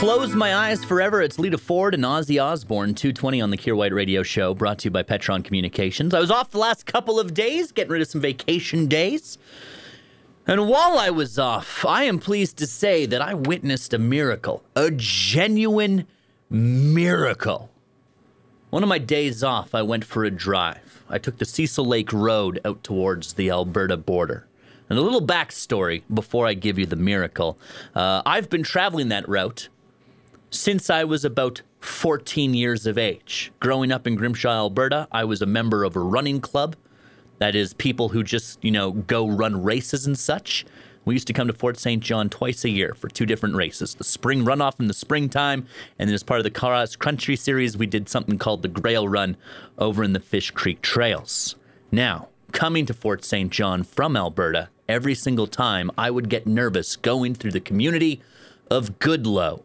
Close my eyes forever. It's Lita Ford and Ozzy Osbourne, 220 on the Kier White Radio Show, brought to you by Petron Communications. I was off the last couple of days, getting rid of some vacation days. And while I was off, I am pleased to say that I witnessed a miracle, a genuine miracle. One of my days off, I went for a drive. I took the Cecil Lake Road out towards the Alberta border. And a little backstory before I give you the miracle. Uh, I've been traveling that route since I was about 14 years of age. Growing up in Grimshaw, Alberta, I was a member of a running club. That is, people who just, you know, go run races and such. We used to come to Fort St. John twice a year for two different races the spring runoff in the springtime, and then as part of the Cross Country Series, we did something called the Grail Run over in the Fish Creek Trails. Now, coming to Fort St. John from Alberta, every single time I would get nervous going through the community of Goodlow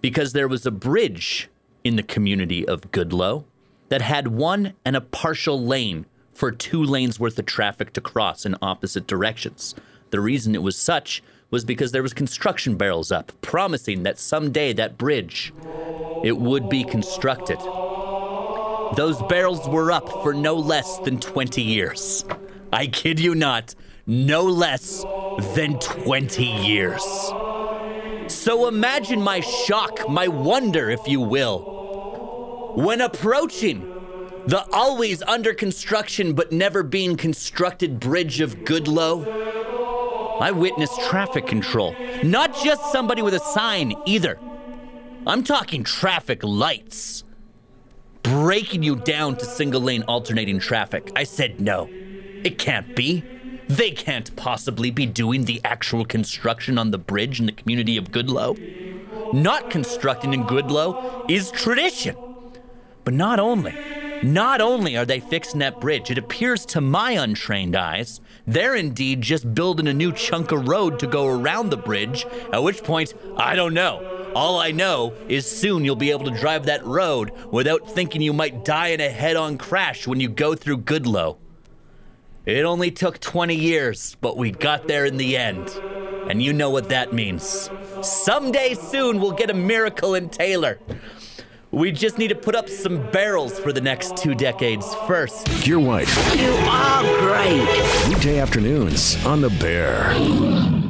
because there was a bridge in the community of Goodlow that had one and a partial lane for two lanes worth of traffic to cross in opposite directions. The reason it was such was because there was construction barrels up promising that someday that bridge it would be constructed. Those barrels were up for no less than 20 years. I kid you not, no less than 20 years. So imagine my shock, my wonder, if you will, when approaching the always under construction but never being constructed bridge of Goodlow. I witnessed traffic control. Not just somebody with a sign either. I'm talking traffic lights. Breaking you down to single lane alternating traffic. I said no. It can't be. They can't possibly be doing the actual construction on the bridge in the community of Goodlow. Not constructing in Goodlow is tradition. But not only, not only are they fixing that bridge, it appears to my untrained eyes, they're indeed just building a new chunk of road to go around the bridge, at which point, I don't know. All I know is soon you'll be able to drive that road without thinking you might die in a head on crash when you go through Goodlow. It only took 20 years, but we got there in the end. And you know what that means. Someday soon we'll get a miracle in Taylor. We just need to put up some barrels for the next two decades first. Kier White. You are great. Weekday afternoons on The Bear.